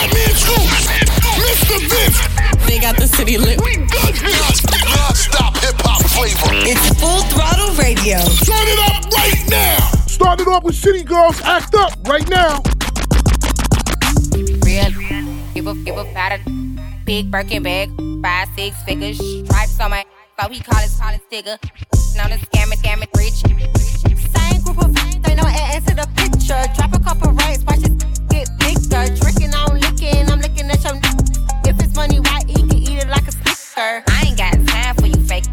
Fat Man Scoop, Mr. Vince. They got the city lit. We got here. Non-stop hip hop flavor. It's full throttle radio. Turn it up right now. Started off with City Girls Act Up right now. Real, give a give a fat big Birkin bag, five six figures, stripes on my so he call his call his digger. Known as scam it, scam it, rich. Same group of friends, they know add to the picture. Drop a couple racks, watch it get bigger. Drinking, I'm licking, I'm looking at your. If it's money, why he can eat it like a sticker? I ain't got time for you fake.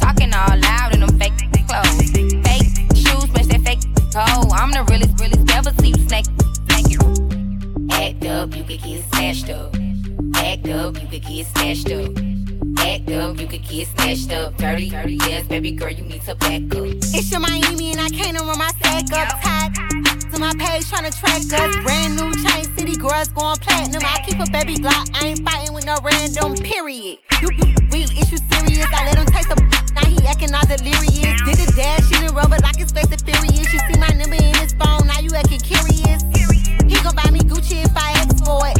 Talking all loud in them fake clothes. Fake shoes, match that fake toe. I'm the realest, realest, never see you snake. Act up, you could get snatched up. Act up, you could get snatched up. Act up, you could get snatched up. Dirty, dirty, yes, baby girl, you need to back up. It's your Miami and I can't run my stack up. Tied to my page trying to track us. Brand new chain city girls going platinum. I keep a baby Glock. I ain't fighting with no random. Period. You, you real issue serious. I let him taste the. Now he acting all delirious. Did a dash in the rubber like his face is furious. You see my number in his phone. Now you acting curious. He gon' buy me Gucci if I ask for it.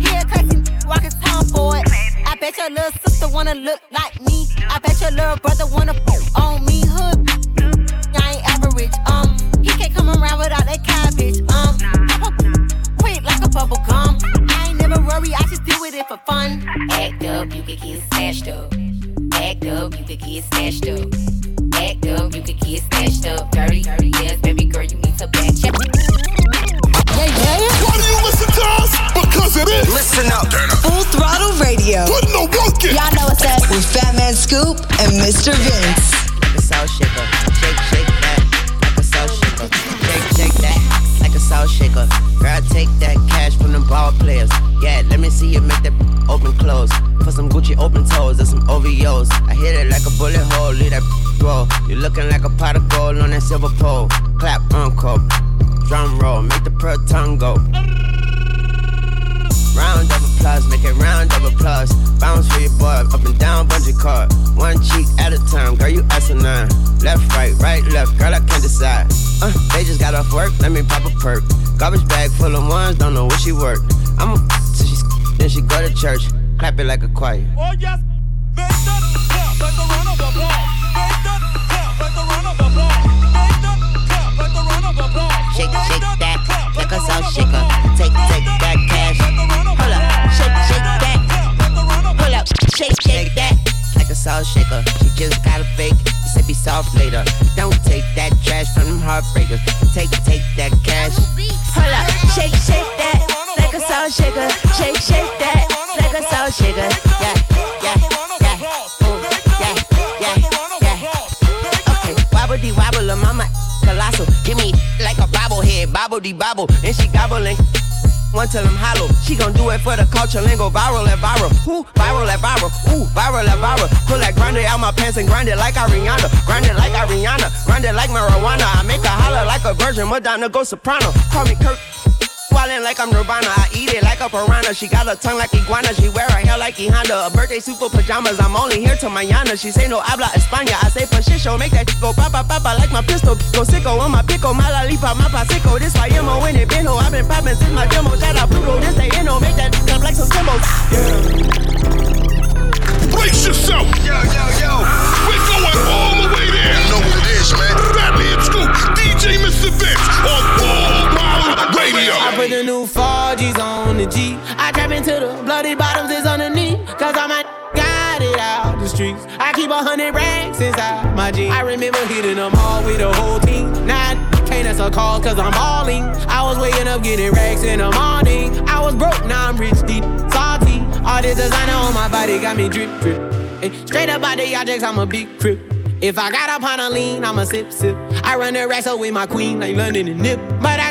He a walk his tongue for it. I bet your little sister wanna look like me. I bet your little brother wanna f- on me. Hood I ain't average. Um, he can't come around without that cabbage. Um, pop quick like a bubble gum. I ain't never worry, I just deal with it for fun. Act up, you could get snatched up. Act up, you could get snatched up. Act up, you could get snatched up. Dirty, dirty, yes, baby girl, you need to back check. Why do you listen to us? Because it is. Listen up. Full throttle radio. Put in the work in. Y'all know what's up. With Fat Man Scoop and Mr. Vince. Like a salt shaker. Shake, shake that. Like a salt shaker. Shake, shake that. Like a salt shaker. Girl, take that cash from the ball players. Yeah, let me see you make that open close. For some Gucci open toes and some OVOs. I hit it like a bullet hole, leave that roll. You looking like a pot of gold on that silver pole. Clap, uncle. Drum roll, make the pearl tongue go. Round of applause, make it round of applause. Bounce for your boy, up and down, bungee cord. One cheek at a time, girl, you asinine. Left, right, right, left, girl, I can't decide. Uh, they just got off work, let me pop a perk. Garbage bag full of ones, don't know where she work. I'm a so she then she go to church, clap it like a choir. Oh yes, clap like a run of applause. Make that clap like a run of applause. Make that clap like a run of applause. Shake, shake a salt shaker. Take, take that cash. Hold up, shake, shake that. Hold up, shake, shake that. Like a salt shaker. She just got a fake. Say be soft later. Don't take that trash from them heartbreakers. Take, take that cash. Hold up, shake, shake that. Like a salt shaker. Shake, shake that. Like a salt shaker. Yeah, yeah, yeah. Ooh, yeah, yeah, yeah. Okay, wobble dee wobble, mama colossal. Give me a bobblehead, bobble dee bobble, and she gobbling. One till I'm hollow. She gon' do it for the culture and go viral at viral. Who viral at viral? Ooh, viral at viral. Pull that grind it out my pants and grind it like Ariana. Grind it like Ariana. Grind it like marijuana. I make her holler like a virgin. Madonna go soprano. Call me Kurt. Wildin' like I'm Nirvana, I eat it like a piranha. She got a tongue like iguana, she wear her hair like E Honda. A birthday suit for pajamas, I'm only here till mañana. She say no habla España, I say pachicho, make that go papa papa like my pistol. Go sicko on my pico, my lollipop, my pasico. This why emo in it, been ho. I've been poppin' since my demo. Shout out Pluto, this they inno, make that up like some symbols. Brace yourself. Yo, yo, yo. We're going all the way there. You know what it is, man. Fat Man Scoop, DJ Mr. Vince on Full Throttle Radio. I put the new 4Gs on the G. I trap into the bloody bottoms is underneath. Cause I'm a got it out the streets. I keep a hundred racks inside my jeans. I remember hitting them all with the whole team. Now I can't answer calls cause I'm balling. I was waking up getting racks in the morning. I was broke, now I'm rich, deep, salty. All this designer on my body got me drip, drip. Straight up out the objects, I'm a big crip. If I got up on a lean, I'ma sip, sip. I run the racks up with my queen, like London and Nip. But I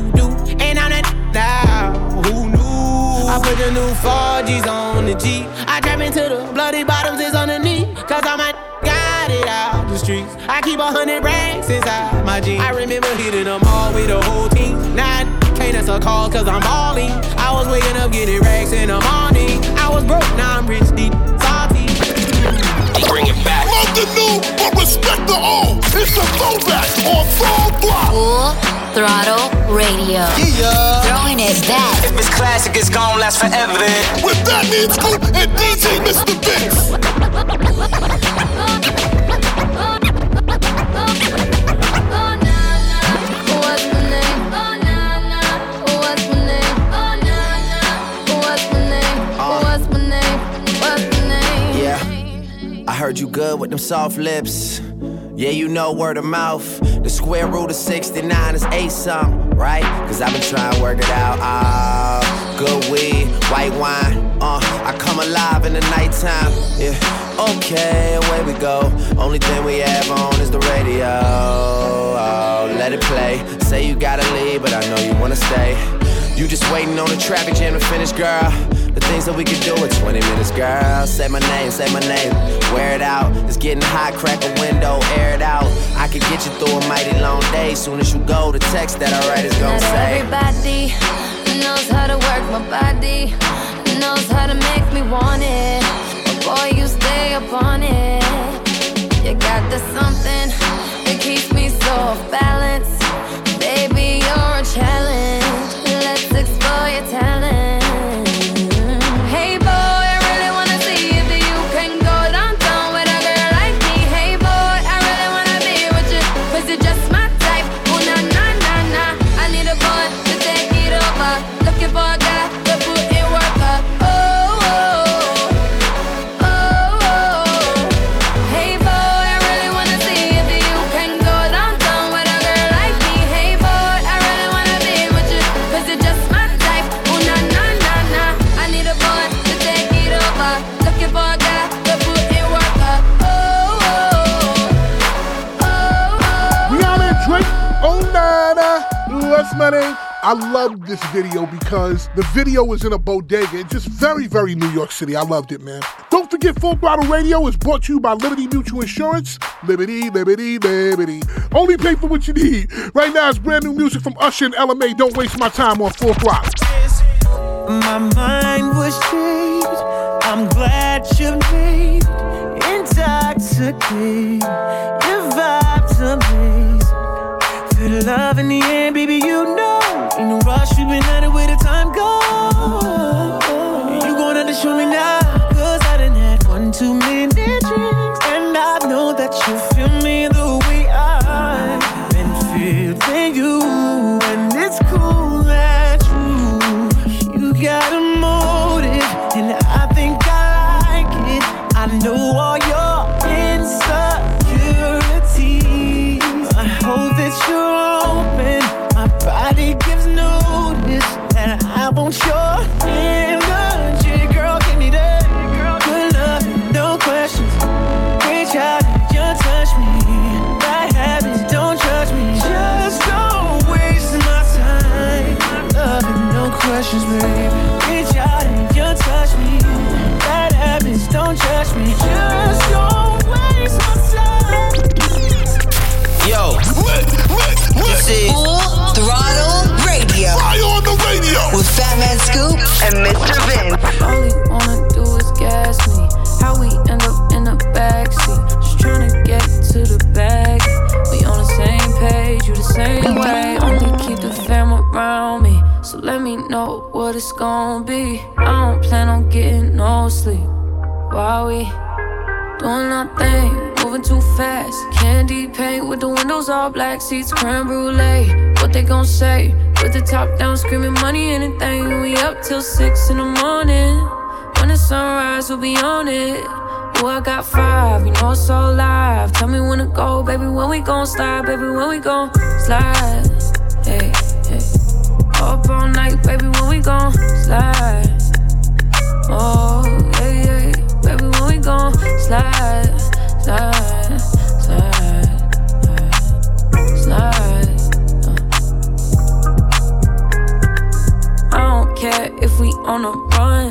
I put the new 4Gs on the G. I trap into the bloody bottoms is underneath. Cause all my got it out the streets. I keep a hundred racks inside my jeans. I remember hitting them all with the whole team. Now can't answer calls cause I'm balling. I was waking up getting racks in the morning. I was broke, now I'm rich, deep, salty. Bring it back. Love the new, but respect the old. It's a throwback on Full Block. Full Throttle Radio. Yeah. Throwing it back. If it's classic, it's gonna last forever. With Fat Man Scoop and DJ Mr. Vince. What's my name? What's my name? What's my name? What's my name? What's my name? Yeah. I heard you good with them soft lips. Yeah, you know word of mouth. The square root of 69 is eight something, right? Cause I've been trying to work it out. Ah, good weed, white wine. Uh, I come alive in the nighttime. Yeah, okay, away we go. Only thing we have on is the radio. Oh, let it play. Say you gotta leave, but I know you wanna stay. You just waiting on the traffic jam to finish, girl. The things that we could do in 20 minutes, girl. Say my name, say my name. Wear it out. It's getting hot, crack a window, air it out. I could get you through a mighty long day. Soon as you go, the text that I write is gonna Not say. everybody knows how to work my body, knows how to make me want it. But boy, you stay up on it. You got the something that keeps me so off balance. I love this video because the video was in a bodega. It's just very, very New York City. I loved it, man. Don't forget, Full Throttle Radio is brought to you by Liberty Mutual Insurance. Liberty, Liberty, Liberty. Only pay for what you need. Right now, it's brand new music from Usher and Ella Mai. Don't waste my time on Full Throttle. My mind was changed. I'm glad you made intoxicated. Your vibes amazing. Feel love in the air, baby. You know, rush, we've been at it where the time goes. You gonna have to show me now, know what it's gonna be. I don't plan on getting no sleep. While we doing our thing, moving too fast. Candy paint with the windows all black, seats creme brulee. What they gon' say? With the top down, screaming money, anything. We up till six in the morning. When the sunrise, we'll be on it. Oh, I got five, you know it's all live. Tell me when to go, baby. When we gon' slide, baby. When we gon' slide. Hey. Up all night, baby. When we gon' slide. Oh, yeah, yeah. Baby, when we gon' slide, slide, slide, slide. I don't care if we on a run.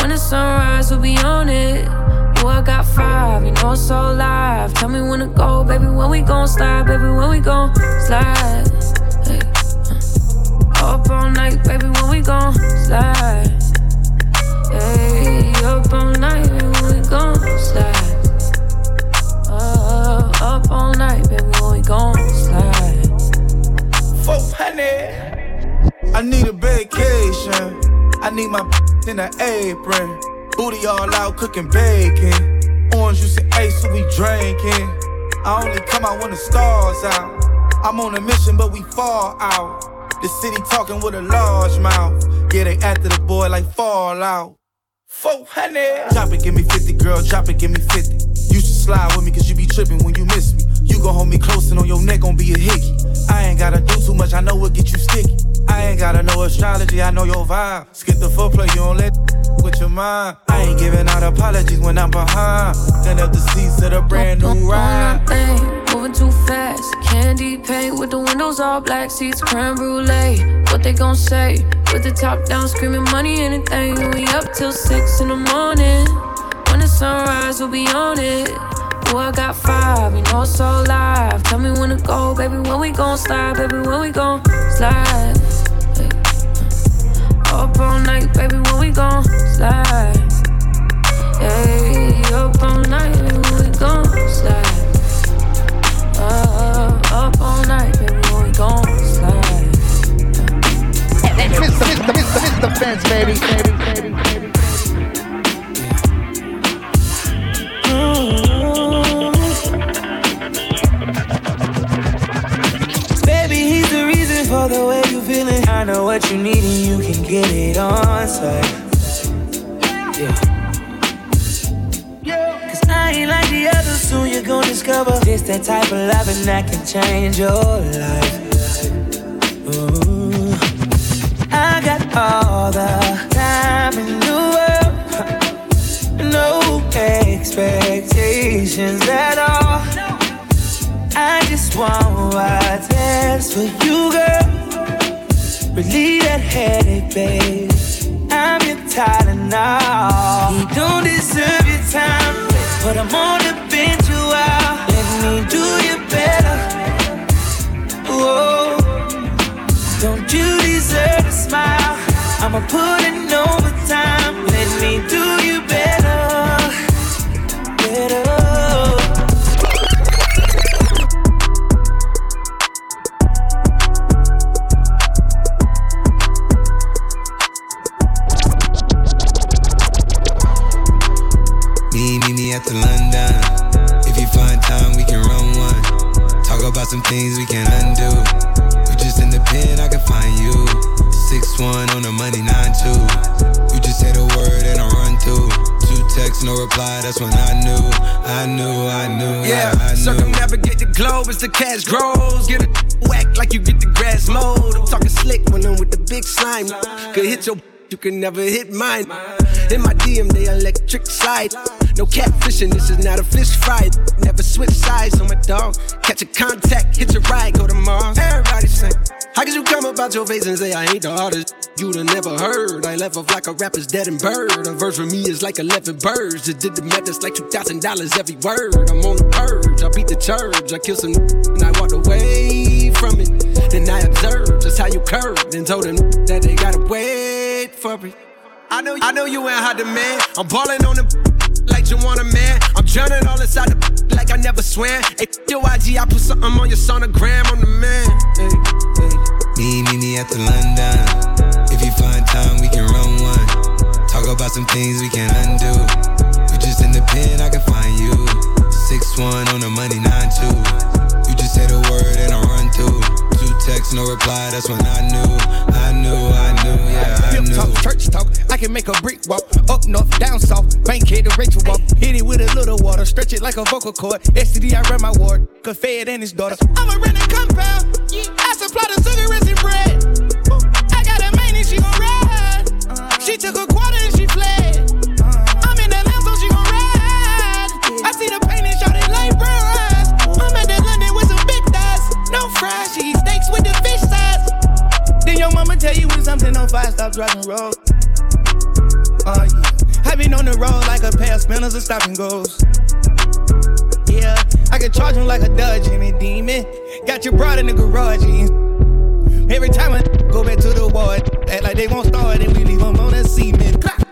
When the sunrise, we'll be on it. Oh, I got five, you know it's so live. Tell me when to go, baby. When we gon' slide, baby. When we gon' slide. Hey, uh. Up all night, baby. When we gon' slide. Hey, up all night, baby. When we gon' slide. Uh, up all night, baby. When we gon' slide. 400. I need a vacation. I need my in an apron. Booty all out cooking bacon. Orange juice and ace, so we drinking. I only come out when the stars out. I'm on a mission, but we fall out. The city talking with a large mouth. Yeah, they after the boy like Fallout. 400. Drop it, give me 50, girl. Drop it, give me 50. You should slide with me, cause you be tripping when you miss me. You gon' hold me close and on your neck gon' be a hickey. I ain't gotta do too much, I know what get you sticky. I ain't gotta know astrology, I know your vibe. Skip the footplay, you don't let with your mind. I ain't giving out apologies when I'm behind. Then up the seats of the brand new ride. Thing, moving too fast. Candy paint with the windows all black, seats creme brulee. What they gon' say? With the top down, screaming money, anything. We up till six in the morning. When the sunrise, we'll be on it. Oh, I got five, you know it's so live. Tell me when to go, baby. When we gon' slide, baby. When we gon' slide. Up all night, baby. When we gon' slide. Hey, up all night, baby. When we gon' slide. Uh, up all night, baby. When we gon' slide. Mr. Mr. Mr. Mr. Vince, baby, change your some things we can undo. You just in the pen, I can find you. Six one on the money, nine two. You just say the word and I run through. Two texts, no reply. That's when I knew, I knew, I knew. Yeah, I, I knew. circumnavigate the globe as the cash grows. Get it whack like you get the grass mowed. I'm talking slick when I'm with the big slime. Could hit your, you can never hit mine. In my DM, they electric slide. No catfishing, this is not a fish fry. Never switch sides on my dog. Catch a contact, hit your ride, go to Mars. Everybody sing. How could you come about your face and say I ain't the artist? You'd have never heard. I left off like a rapper's dead and bird. A verse for me is like 11 birds. Just did the math, it's like $2,000 every word. I'm on the purge, I beat the church. I kill some and I walked away from it. Then I observed just how you curved and told them that they gotta wait for it. I know, I know you ain't hot demand. I'm balling on them like you want a man. I'm drowning all inside the like I never swam. Hey, your IG, I put something on your sonogram. I'm the man. Me, me, me at the London. If you find time, we can run one. Talk about some things we can undo. You just in the pen, I can find you. Six one on the money, nine two. You just say the word and I run through. Two texts, no reply. That's when I knew, I knew, I knew, yeah. Talk church talk. I can make a brick walk. Up north, down south. Bank head to Rachel walk. Hit it with a little water. Stretch it like a vocal cord. STD, I run my ward. Could and his daughter. I'm a compound. I supply the stop driving road. Oh yeah. I been on the road like a pair of spinners and stop and goes. Yeah, I can charge him like a Dodge and demon. Got your broad in the garage. and Every time I go back to the ward, act like they won't start, and we leave them on that cement.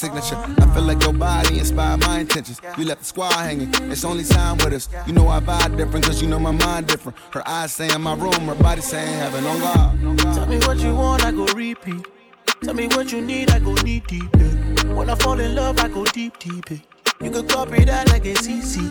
Signature. I feel like your body inspired my intentions. You left the squad hanging, it's only time with us. You know I vibe different, cause you know my mind different. Her eyes saying my room, her body saying heaven on God. Tell me what you want, I go repeat. Tell me what you need, I go deep, deep. Yeah. When I fall in love, I go deep, deep. Yeah. You could copy that like it's easy.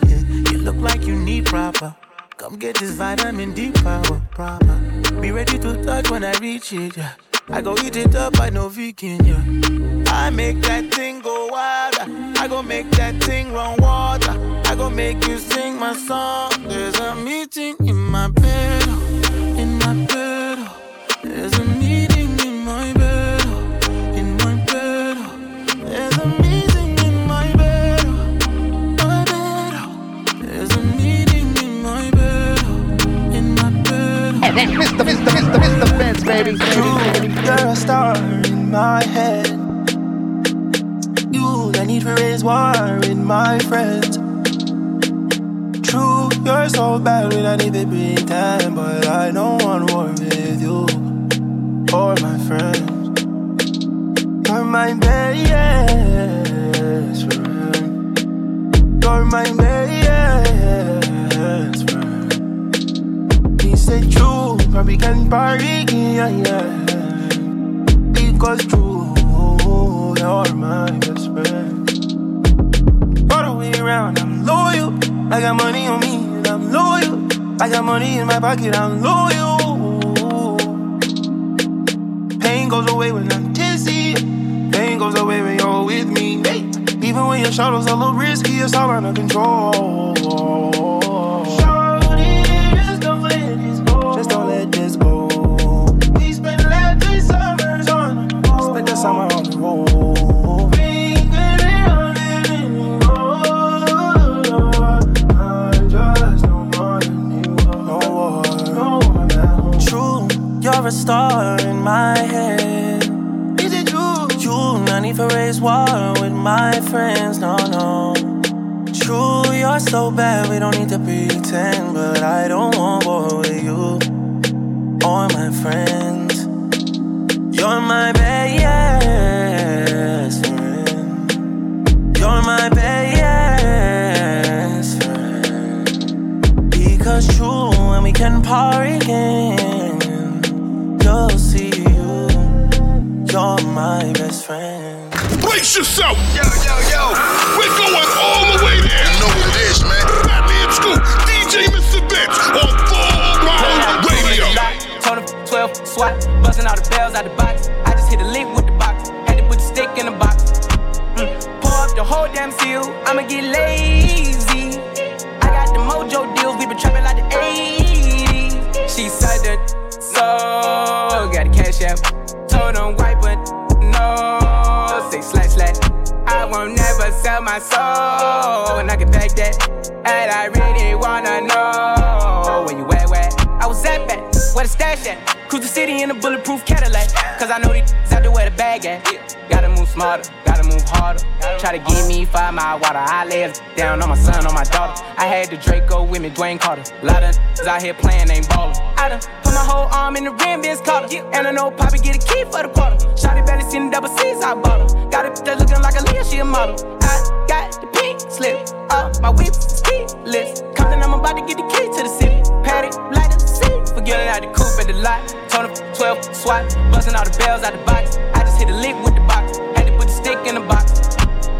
You look like you need proper. Come get this vitamin D power, proper. Be ready to touch when I reach it. Yeah. I go eat it up, I know vegan. Yeah. I make that thing go wild. I go make that thing run water. I go make you sing my song. There's a meeting in my bed, in my bed. There's a meeting in my bed, in my bed. There's a meeting in my bed, my bed. There's a meeting in my bed, in my bed. Mr. Mr. Mr. Mr. Baby. You're a star in my head. You, the need for raise war in my friends. True, you're so bad when I need to pretend, but I don't want war with you or my friends. You're my best friend. You're my best friend. He said true, probably can party, yeah, yeah. Because true, you're my best friend. All the way around, I'm loyal. I got money on me, and I'm loyal. I got money in my pocket, I'm loyal. Pain goes away when I'm tipsy. Pain goes away when you're with me. Even when your shadows are a little risky, it's all under control. whoa. You're a star in my head. Is it true? You not need raise war with my friends, no, no. True, you're so bad, we don't need to pretend. But I don't want war with you or my friends. You're my bad, yeah. Can party again, you'll see you. You're my best friend. Brace yourself! Yo, yo, yo! We're going all the way there! You know what it is, man. Fat Man Scoop, DJ Mr. Vince on Full Throttle Radio. Told him 12 swat, busting all the bells out the box. I just hit a link with the box, had to put the stick in the box. Mm. Pour up the whole damn seal, I'ma get lazy. I got the mojo deals, cash. Told it, no, say slash slash. I won't never sell my soul, and I can back that. And I really wanna know where you at, where I was at back, where the stash at. Cruise the city in a bulletproof Cadillac. Cause I know these out there where the bag at. Gotta move smarter, gotta move harder. Try to give me five mile water. I lay down on my son, on my daughter. I had the Draco with me, Dwayne Carter. A Lot of out here playing, ain't ballin'. I done my whole arm in the rim, Vince Carter. And I know Poppy get a key for the quarter. Shotty belly seen the double C's, I bought her. Got it that looking like a Leah, she a model. I got the pink slip, uh, my whip is keyless. Compton, I'm about to get the key to the city. Patty, light up the city. Forgetting out the coupe at the lot. Told him 12 swat, busting all the bells out the box. I just hit a lick with the box, had to put the stick in the box.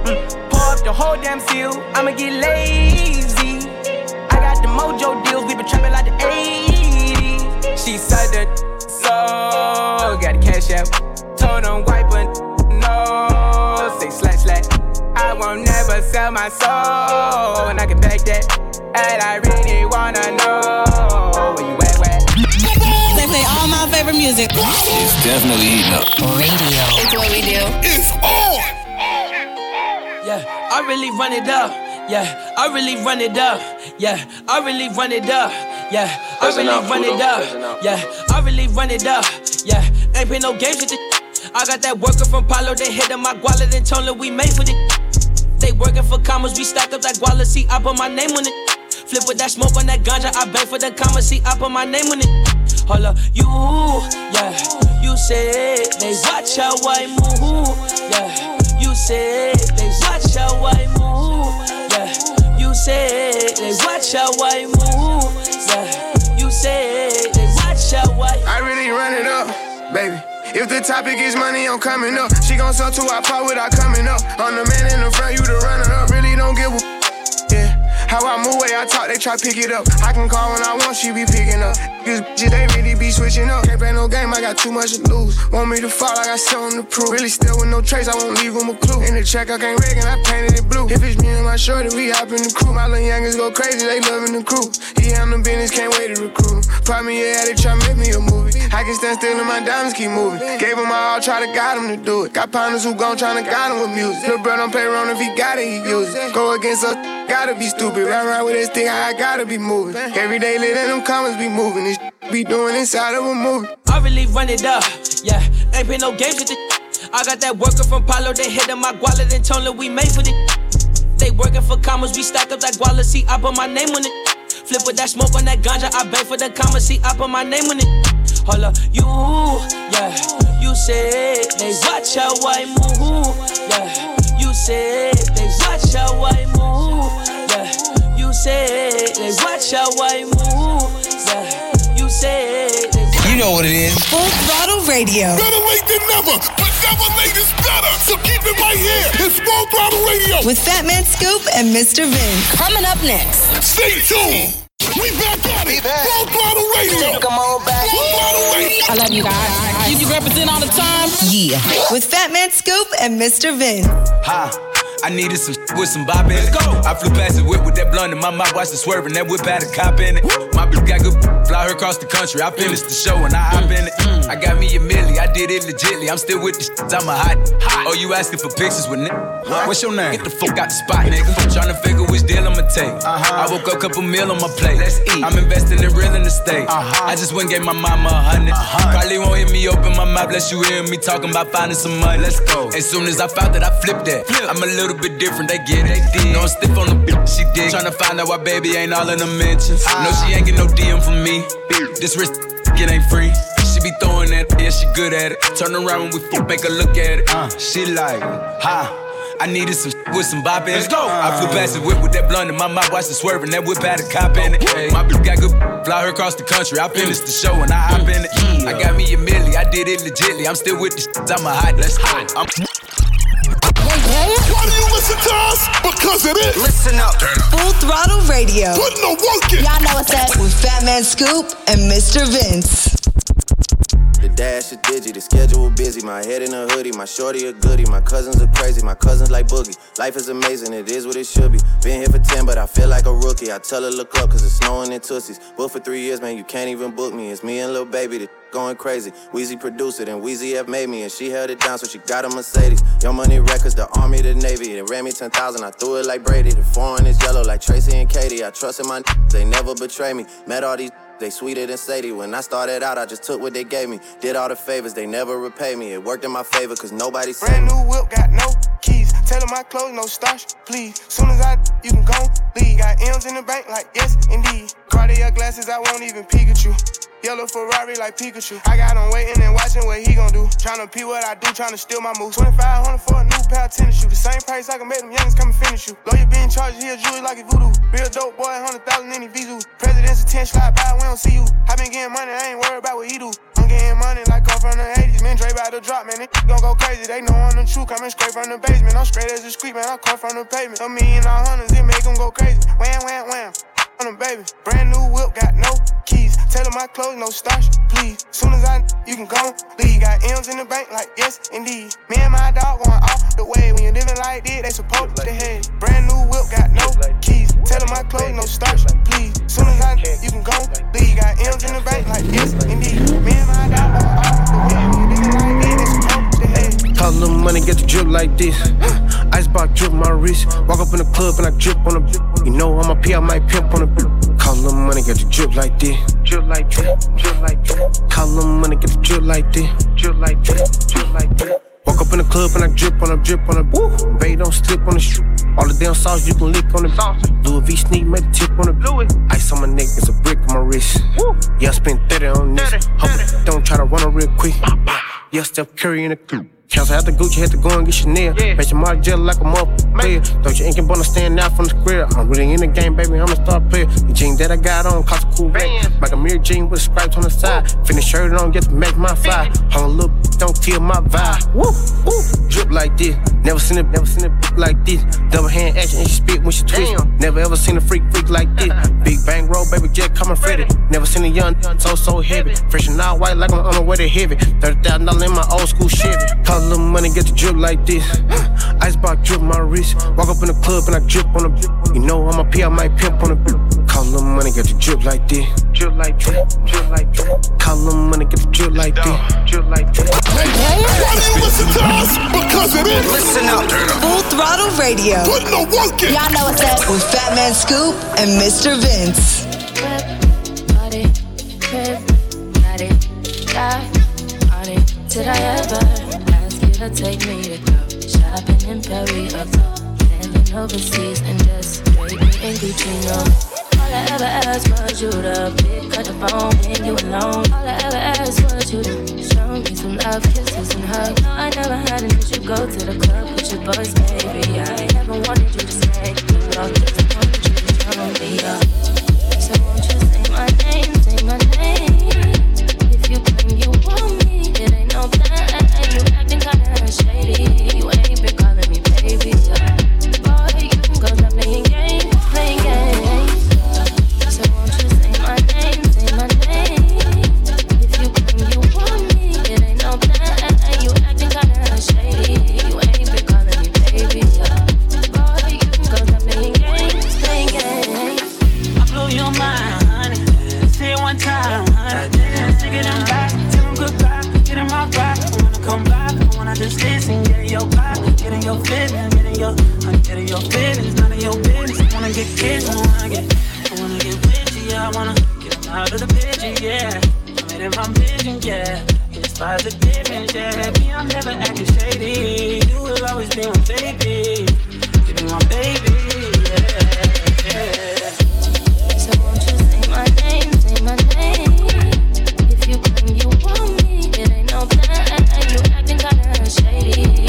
Mm. Pour up the whole damn seal, I'ma get lazy. I got the mojo deals, we been trapping like the 80s. She said that, so got the cash out. Told him wipe it, no, say slash slash. I won't never sell my soul, and I can back that. And I really wanna know where you at, where? They play all my favorite music. It's definitely heating up. Radio. It's what we do. It's on! Yeah, I really run it up. Yeah, I really run it up. Yeah, I really run it up. Yeah, I really run it up. Yeah, I really run it up. Yeah, ain't been no games with the. I got that worker from Palo, they hit my guala, then told we made for the. They working for commas, we stack up that guala, see, I put my name on it. Flip with that smoke on that ganja, I bang for the commas, see, I put my name on it. Hold up, you, yeah, you said they watch how I move, yeah. You said they watch how I move, yeah. You said they watch how I move, yeah. You said watch how I. I really run it up, baby. If the topic is money, I'm coming up. She gon' sell to I part without coming up. I'm the man in the front, you the runner up. Really don't give a. How I move, way I talk, they try pick it up. I can call when I want, she be picking up. These bitches, they really be switching up. Can't play no game, I got too much to lose. Want me to fall, I got something to prove. Really still with no trace, I won't leave them a clue. In the check, I can't rig and I painted it blue. If it's me and my shorty, we hop in the crew. My little youngins go crazy, they loving the crew. He handle business, can't wait to recruit. Pop me, yeah, they try make me a movie. I can stand still and my diamonds keep moving. Gave him my all, try to guide him to do it. Got partners who gon' tryna guide him with music. Little bro don't play around if he got it, he use it. Go against us, gotta be stupid. Run around with this thing, I gotta be moving. Every day, let them comments be moving. This be doing inside of a movie. I really run it up. Yeah, ain't been no games with the. I got that worker from Palo, they hit my guala, then told we made for the. They working for commas, we stack up that guala, see, I put my name on it. Flip with that smoke on that ganja, I bang for the commas, see, I put my name on it. Hold up, you, yeah, you said they watch how I move, yeah. You said they watch how I move. You said they watch how I move, yeah. You said they You know what it is. Full Throttle Radio. Better late than never, but never late is better. So keep it right here. It's Full Throttle Radio. With Fat Man Scoop and Mr. Vince. Coming up next. Stay tuned. We back at it. Full Throttle Radio. Come on back. Full Throttle Radio. I love you guys. You, you represent all the time. Yeah. With Fat Man Scoop and Mr. Vince. Ha. I needed some with some bop in it. I flew past the whip with that blunt in my mouth, watched it swerving. That whip had a cop in it. My bitch got good, fly her across the country. I mm. finished the show and I hop in it. Mm, mm. I got me a milli, I did it legitly. I'm still with the shit, I'm a hot. Oh, you asking for pictures with nigga? What's your name? Get the fuck out the spot, nigga. Tryna figure which deal I'ma take. Uh-huh. I woke up, couple meal on my plate. Let's eat. I'm investing in real estate. Uh-huh. I just went and gave my mama a hundred. Probably won't hear me open my mouth, unless you hear me talking about finding some money. Let's go. As soon as I found that, I flipped that. I'm a little bit different, they get it. They. No, I'm stiff on the bitch, she did. Tryna find out why baby ain't all in the mentions. No, she ain't get no DM from me. This wrist, it ain't free. She be throwing that, yeah, she good at it. Turn around when we fuck, make her look at it. Uh, she like, ha. I needed some with some bop in it. Let's go. I flew past the whip with that blunt in my mouth, watched it swerving. That whip had a cop in it. My bitch got good, fly her across the country. I finished the show and I hop in it. I got me a milli, I did it legitly. I'm still with the I'm a hot. Let's go. I'm Why do you listen to us? Because it is. Listen up. Full Throttle Radio. Putting the work in. Y'all know what's up. With Fat Man Scoop and Mr. Vince. The dash is digi, the schedule busy. My head in a hoodie, my shorty a goodie. My cousins are crazy, my cousins like boogie. Life is amazing, it is what it should be. Been here for 10, but I feel like a rookie. I tell her look up, cause it's snowing in Tussies. Booked for three years, man, you can't even book me. It's me and Lil Baby, the going crazy. Weezy produced it, and Weezy F made me, and she held it down, so she got a Mercedes. Young Money Records, the Army, the Navy. They ran me 10,000, I threw it like Brady. The foreign is yellow like Tracy and Katie. I trust in my they never betray me. Met all these they sweeter than Sadie. When I started out, I just took what they gave me. Did all the favors, they never repay me. It worked in my favor, cause nobody said Brand new whip, got no keys. Tell my clothes, no starch, please. Soon as I, you can go leave. Got M's in the bank, like yes, indeed. Cartier glasses, I won't even Pikachu. Yellow Ferrari like Pikachu. I got him waiting and watching what he gon' do. Tryna pee what I do, tryna steal my moves. 2500 for a new pair of tennis shoes. The same price I can make them youngins come and finish you. Lawyer being charged, he a jewelry like a voodoo. Real dope boy, 100,000 in his visu. President's attention, slide by, we don't see you. I been getting money, I ain't worried about what he do. I'm getting money like come from the 80s. Man, Dre to drop, man. They gon' go crazy. They know I'm the truth. Coming straight from the basement. I'm straight as a street, man. I come from the pavement. A million all hundreds, it make them go crazy. Wham, wham, wham. On them, baby. Brand new whip, got no my clothes, no starch, please. Soon as I, you can go leave. Got M's in the bank, like yes, indeed. Me and my dog going off the way. When you're living like this, they supposed to head. Brand new whip, got no keys. Tell them my clothes, no starch, please. Soon as I, you can go leave. Got M's in the bank, like yes, indeed. Me and my dog going off the way. When you're living like this, they supposed to head. Call a little money, get the drip like this. Icebox drip my wrist. Walk up in the club and I drip on the. You know I'm a P, I might pimp on the. Call little money, get the drip like this. Drip like this, drip like this. Call little money, get the drip like this. Drip like this, drip like this. Walk up in the club and I drip on a drip on a woo. Baby, don't slip on the shoe. All the damn sauce you can lick on the sauce. Louis V sneak, make the tip on the Louis. Ice on my neck, it's a brick on my wrist. Woo. Yeah, I spent 30 on this. Hope it don't try to run it real quick. Yeah, Steph Curry in the coupe. Council had the Gucci, had to go and get Chanel. Yeah. Make your mark jelly like a motherfucker. Don't you ain't gonna stand out from the square. I'm really in the game, baby, I'm a star player. The jean that I got on cost a cool rate. Like a mirror jean with stripes on the side. Finish shirt on, get to make my fly. Hold a little, don't kill my vibe. Woo, woo. Drip like this. Never seen it, never seen it like this. Double hand action and she spit when she twist. Never ever seen a freak freak like this. Big bang roll, baby, jet coming Freddy. Never seen a young so so heavy. Fresh and all white like I'm on the way to heavy. Thirty thousand dollars in my old school Chevy. Call a little money, get the drip like this. Icebox drip my wrist. Walk up in the club and I drip on the. You know I'm a P, I might pimp on the. Call a little money, get the drip like this. Drip like this, drip like this. Call a little money, get the drip like this. Drip like this. Why do you listen to us? Because it is. Listen up. Full Throttle Radio. Putting the work in. Y'all know what's up. With Fat Man Scoop and Mr. Vince. Party, crib, got die on. Did I ever ask you to take me to go shopping in Paris or uh, landing overseas and just straight in Gucci? No. All I ever asked was you to pick up the phone when you alone. All I ever asked was you to show me some love, kisses and hugs. No, I never had an issue. Go to the club with your boys, baby. I never wanted you to stay. But all just wanted you to turn me up. So won't you say my name, say my name? If you claim you want me, no thing. You acting kinda shady. You picture, yeah. I'm in my vision, yeah. It's positive, yeah. Me, I'm never acting shady. You will always be my baby. You be my baby, yeah. yeah. So won't you say my name, say my name? If you claim you want me, it ain't no plan. You acting kinda shady.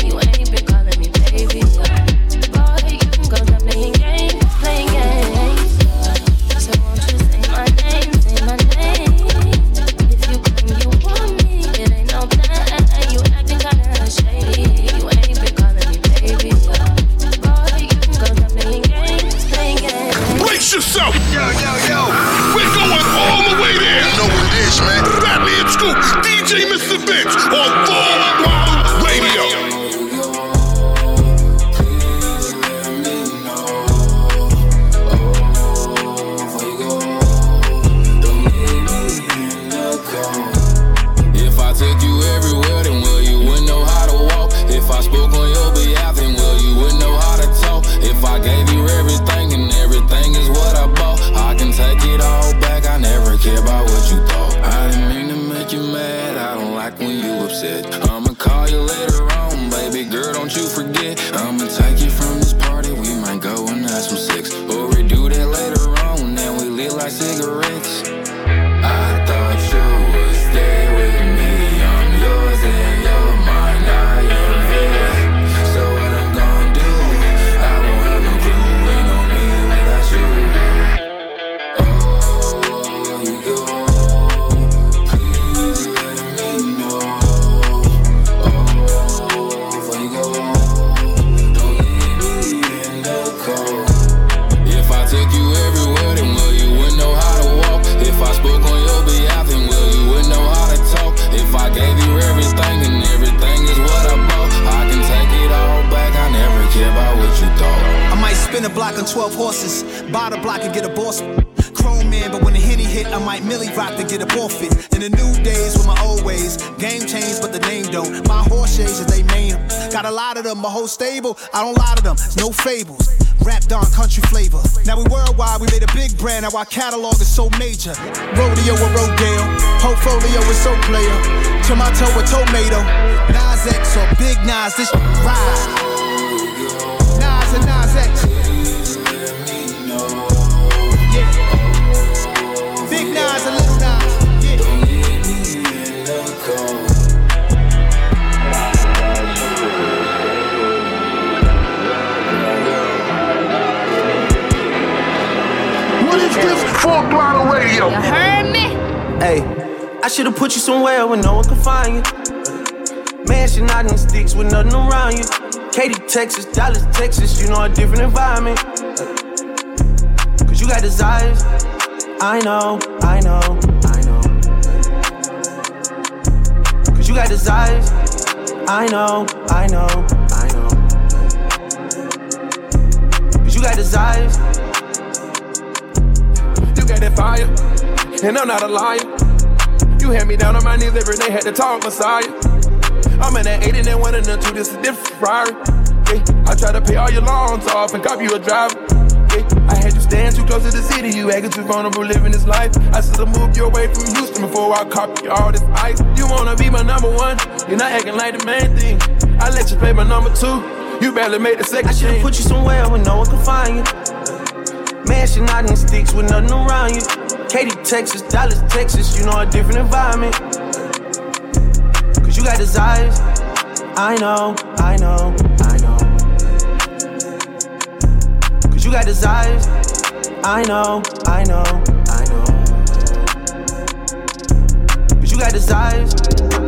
I don't lie to them, no fables. Rap Don country flavor. Now we worldwide, we made a big brand, now our catalog is so major. Rodeo with Rodale, portfolio is so player. Tomato with tomato. Nas X or Big Nas, this ride. Nas and Nas Hey, I should've put you somewhere where no one could find you. Mansion out in sticks with nothing around you. Katy, Texas, Dallas, Texas, you know a different environment. Cause you got desires. I know, I know, I know. Cause you got desires. I know, I know, I know. Cause you got desires. You got that fire, and I'm not a liar. You had me down on my knees every day, had to talk Messiah. I'm in that 8 and then one and the two, this is different Ferrari. Yeah, I try to pay all your loans off and cop you a driver. Yeah, I had you staying too close to the city, you acting too vulnerable living this life. I should've moved you away from Houston before I cop you all this ice. You wanna be my number one, you're not acting like the main thing. I let you play my number two, you barely made the second I should've put you somewhere where no one could find you. Mansion out in sticks with nothing around you. Katy, Texas, Dallas, Texas, you know a different environment. Cause you got desires. I know, I know, I know. Cause you got desires. I know, I know, I know. Cause you got desires.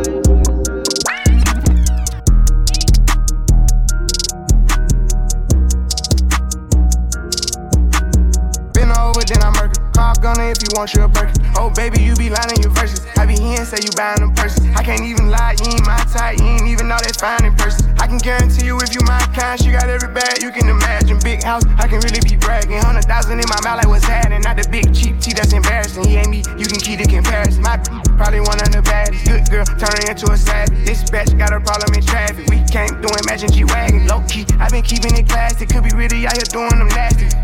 Call gunner if you want your burger. Oh, baby, you be lying in your verses. I be hearing say you buying them purses. I can't even lie, you ain't my type. You ain't even know that fine in person. I can guarantee you if you my kind, she got every bag you can imagine. Big house, I can really be bragging. Hundred thousand in my mouth, like what's happening? Not the big cheap tea that's embarrassing. He ain't me, you can keep the comparison. My probably one of the baddest. Good girl, turning into a savage. This bitch got a problem in traffic. We can't do imagine G wagon. Low key, I been keeping it classy. Could be really out here doing them nasty.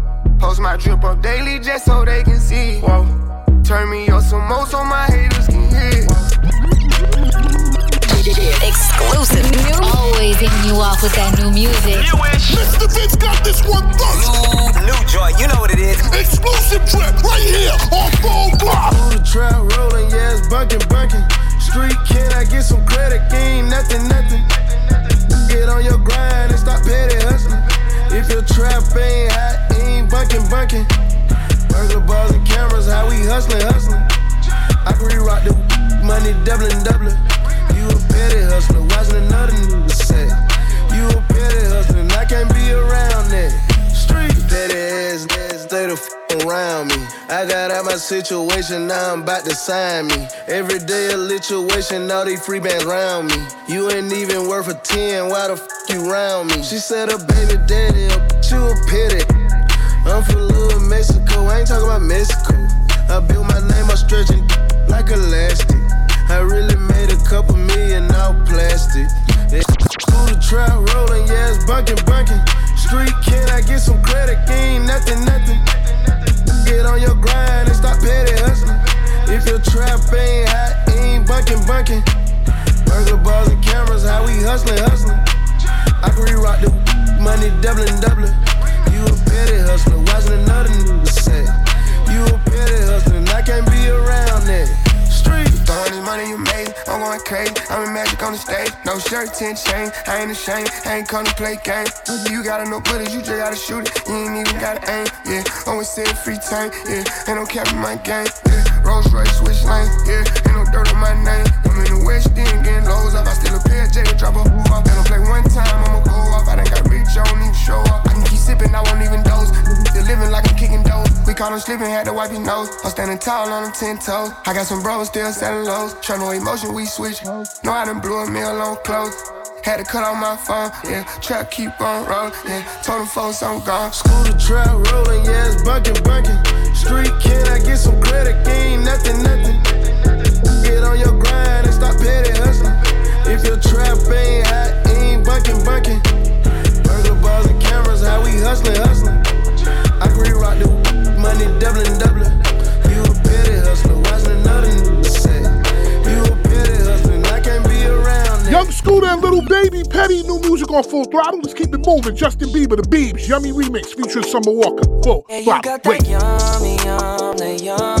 Post my drip up daily just so they can see. Whoa. Turn me up some more so my haters can hear. Exclusive. Always hitting you off with that new music. Mr. Vince got this one first. New, new joint, you know what it is. Exclusive trip right here on Full Block. Through the trap rolling, yeah, it's bunking, bunking. Street, can I get some credit? Ain't nothing, nothing. Get on your grind and stop petty hustling. If your trap ain't hot, ain't bunking, bunking. Burger bars and cameras, how we hustling, hustling. I can re-rock the money, doubling, doubling. Situation, now I'm about to sign me. Every day a lituation, all these free bands round me. You ain't even worth a 10, why the f you round me? She said her baby daddy, a bitch, a petty. I'm from little Mexico, I ain't talking about Mexico. I built my name I'm stretching like elastic. I really made a couple million out plastic. Through the trap rolling, yeah, it's bunking, bunking. Street, kid, I get some credit? Ain't nothing, nothing. Get on your grind and stop petty hustling. If your trap ain't hot, ain't bunking, bunking. Burger bars and cameras, how we hustling, hustling. I can re-rock the money, doubling, doubling. You a petty hustler, watching another nigga say. You a petty hustler, I can't be around that. Street. Throwing this money you made, I'm going crazy. I'm in magic on the stage. No shirt, 10 chain. I ain't ashamed, I ain't come to play game. You gotta know bullets, you just gotta shoot it. You ain't even gotta aim, yeah. Always say free time, yeah. Ain't no cap in my game, yeah. Rolls Royce, switch lane, yeah. Ain't no dirt on my name. I'm in the West End, getting lows up. I still a pair of J, drop a move off. They don't play one time, I'ma go off. I don't even show up. I can keep sipping, I won't even dose. Still living like I'm kicking dough. We caught him slipping, had to wipe his nose. I'm standing tall on them 10 toes. I got some bros still selling lows. Show no emotion, we switch. No, I done blew a meal on clothes. Had to cut off my phone, yeah. Trap keep on rolling, yeah. Told them folks I'm gone. School the trap rolling, yeah, it's bunking, bunking. Street, can I get some credit? Ain't nothing, nothing. Get on your grind and stop petty hustling. If your trap ain't hot, ain't bunking, bunking. Burger bars and cameras, how we hustling, hustling. I can re-rock the money, doubling, doubling. You a petty hustler, watching another nigga say. You a petty hustler, I can't be around that. Young Scooter and Lil Baby Petty, new music on Full Throttle. Let's keep it moving. Justin Bieber, The Biebs, Yummy Remix featuring Summer Walker. Full Yeah, you Throttle. got Wait. that yummy, yum, yummy, yum,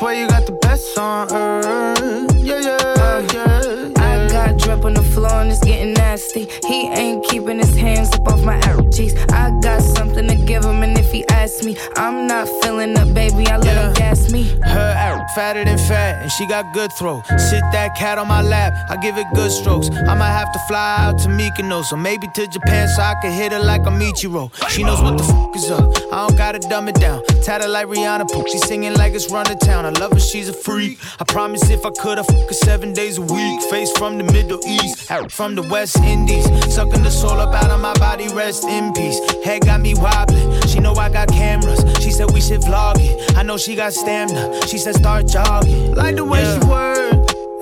swear you got the best on earth. Yeah, yeah, uh, yeah. I got drip on the floor and it's getting nasty. He ain't keeping his hands up off my arrow cheeks. I got something to give him, and if he asks, me, I'm not filling up, baby. I let him gas me. Her arrow fatter than fat, and she got good throw. Sit that cat on my lap, I give it good strokes. I might have to fly out to Mykonos, or maybe to Japan so I can hit her like a Michiro. She knows what the fuck is up. I don't gotta dumb it down. Tatted like Rihanna, poop. She singing like it's run to town. I love her, she's a freak. I promise if I could, I fuck her seven days a week. Face from the Middle East, arrow from the West Indies. Sucking the soul up out of my body, rest in peace. Head got me wobbling. She know I got cameras. She said we should vlog it. I know she got stamina. She said start jogging. Like the way she work,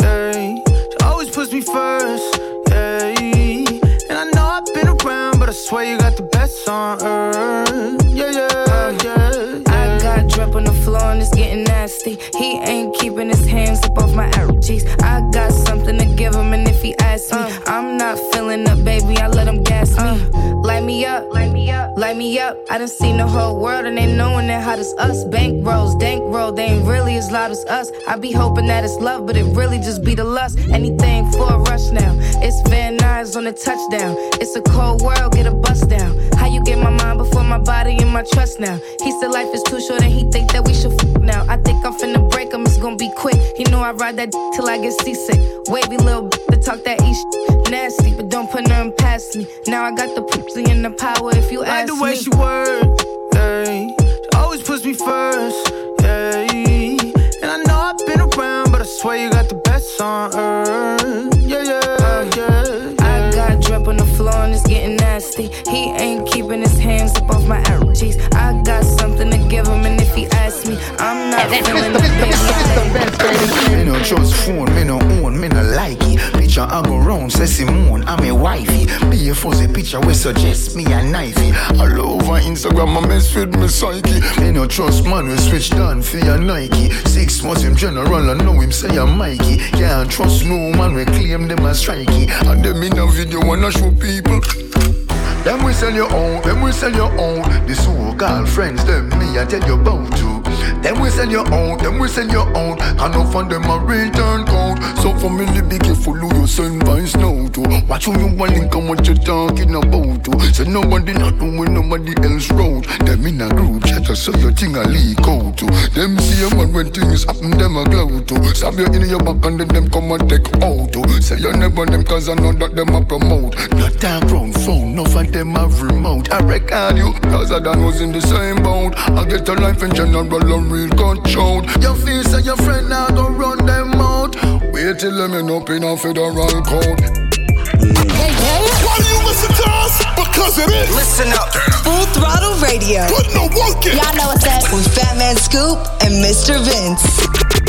ayy. She always puts me first, ayy. And I know I've been around, but I swear you got the best on earth. On the floor and it's getting nasty. He ain't keeping his hands up off my arrow cheeks. I got something to give him, and if he asks me, uh. I'm not filling up, baby. I let him gas me. Uh. Light me up, light me up, light me up. I done seen the whole world and they knowing that hot as us. Bank rolls, dank roll, they ain't really as loud as us. I be hoping that it's love, but it really just be the lust. Anything for a rush now. It's Van Nuys on the touchdown. It's a cold world, get a bust down. Get my mind before my body and my trust now? He said life is too short and he think that we should f now. I think I'm finna break him, it's gonna be quick. He know I ride that d- till I get seasick. Wavy little b- to talk that east nasty, but don't put nothing past me. Now I got the pussy and the power if you Like ask me. Like the way me. she work, ayy. She always puts me first, ayy. And I know I've been around, but I swear you got the best on earth. Nasty. He ain't keeping his hands up off my arrow cheeks. I got something to give him, and if he asks me, I'm not feeling it, this is the best baby. Me no trust phone, me no own, me no like it. Picture I go round, say Simone, I'm a wifey. Be a fuzzy picture we suggest me a knifey. All over Instagram, I mess with me psyche. Me no trust man, we switch down for your Nike. Six months him general, I know him say I'm Mikey. Can't trust no man, we claim them as strikey. And them in a video wanna show people. Them we sell your own, them we sell your own. The so-called friends, them me I tell you about to. Them we sell your own, them we sell your own. And off on them a return code. So family be careful who you send vines now to. Watch who you want link and what you talking about to. So nobody not doing nobody else road. Them in a group chat so your thing a leak out to. Them see a man when things happen, them a glow to. Stab you in your back and then them come and take out to. Say you never them cause I know that them a promote. Not talk round phone, no of them have remote. I record you, cause I done was in the same boat. I get a life in general, I'm real control. Your feel say your friend now go run them out. Wait till them end up in a federal code. Why do you listen to us? Because it is. Listen up. Full Throttle Radio. Put no work in. Y'all know what's up. With Fat Man Scoop and Mr. Vince.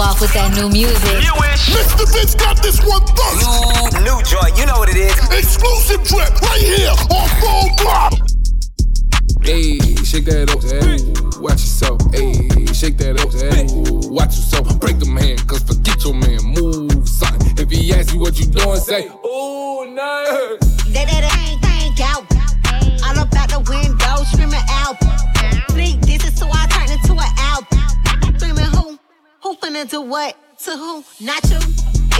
Off with that new music. Mr. Vince got this one first. New, new joint, you know what it is. Exclusive drip right here on Full Throttle. Hey, shake that up, hey, watch yourself. Hey, shake that up, hey, watch yourself. Break them hand, cause forget your man. Move, son. If he asks you what you doing, say, oh, no. That that ain't think out. All about the window, screaming out. Album. Screaming who? Who finna do what? To who? Not you.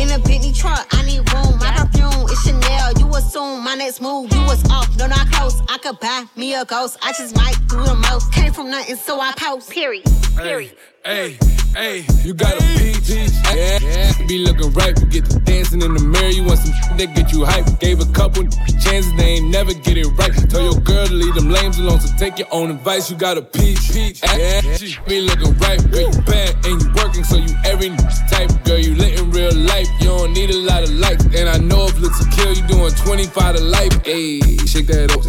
In a Bentley truck, I need room. My perfume is Chanel. You assume my next move, you was off. No, not close. I could buy me a ghost. I just might do the most. Came from nothing, so I post. Period. Period. Hey, hey, hey, you got a peach. Yeah, yeah. Be looking right, we get to dancing in the mirror. You want some shit that get you hype. Gave a couple chances, they ain't never get it right. Tell your girl to leave them lames alone, so take your own advice. You got a peach. Yeah, be looking right, girl, you bad and you working, so you every type. Girl, you lit in real life, you don't need a lot of likes. And I know if looks a kill, you doing 25 to life. Ayy, shake that up.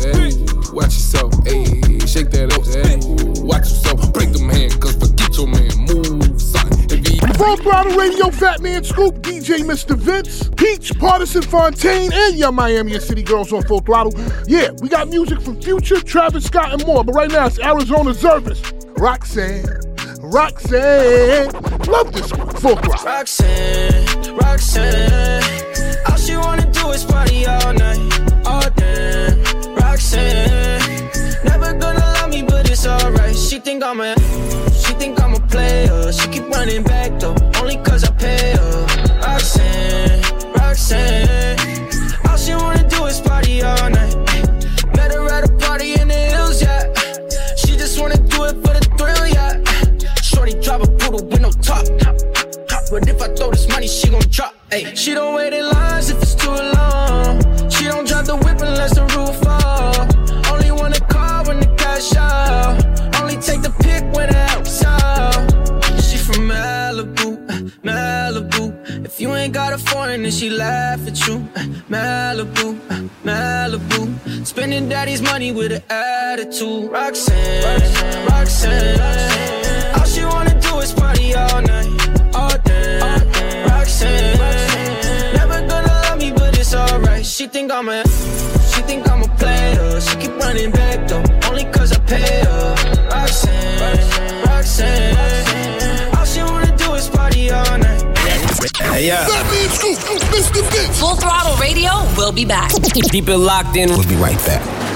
Watch yourself, ayy, shake that up. Watch yourself, break them hands, cause forget your man, move, son. If he Full Throttle Radio, Fat Man Scoop, DJ Mr. Vince, Peach, Pardison Fontaine, and Yung Miami and City Girls on Full Throttle. Yeah, we got music from Future, Travis Scott, and more, but right now it's Arizona Zervas. Roxanne, Roxanne. Love this one. Full Throttle. Roxanne, Roxanne. All she wanna do is party all night, all day. Roxanne, never gonna love me, but it's alright. She think I'm a, running back though, only cause I pay her. Roxanne, Roxanne. All she wanna do is party all night. Met her at a party in the hills, yeah. She just wanna do it for the thrill, yeah. Shorty drive a poodle with no top. But if I throw this money, she gon' drop. Ay. She don't wait in lines if it's Malibu, uh, Malibu. Spending daddy's money with an attitude. Roxanne, Roxanne. All she wanna do is party all night, all day. Roxanne, never gonna love me, but it's alright. She think I'm a, she think I'm a player. She keep running back though, only cause I pay her. Roxanne, Roxanne. Yeah. Fat Man Scoop, Mr. Vince. Full Throttle Radio We'll be back. Keep it locked in. We'll be right back.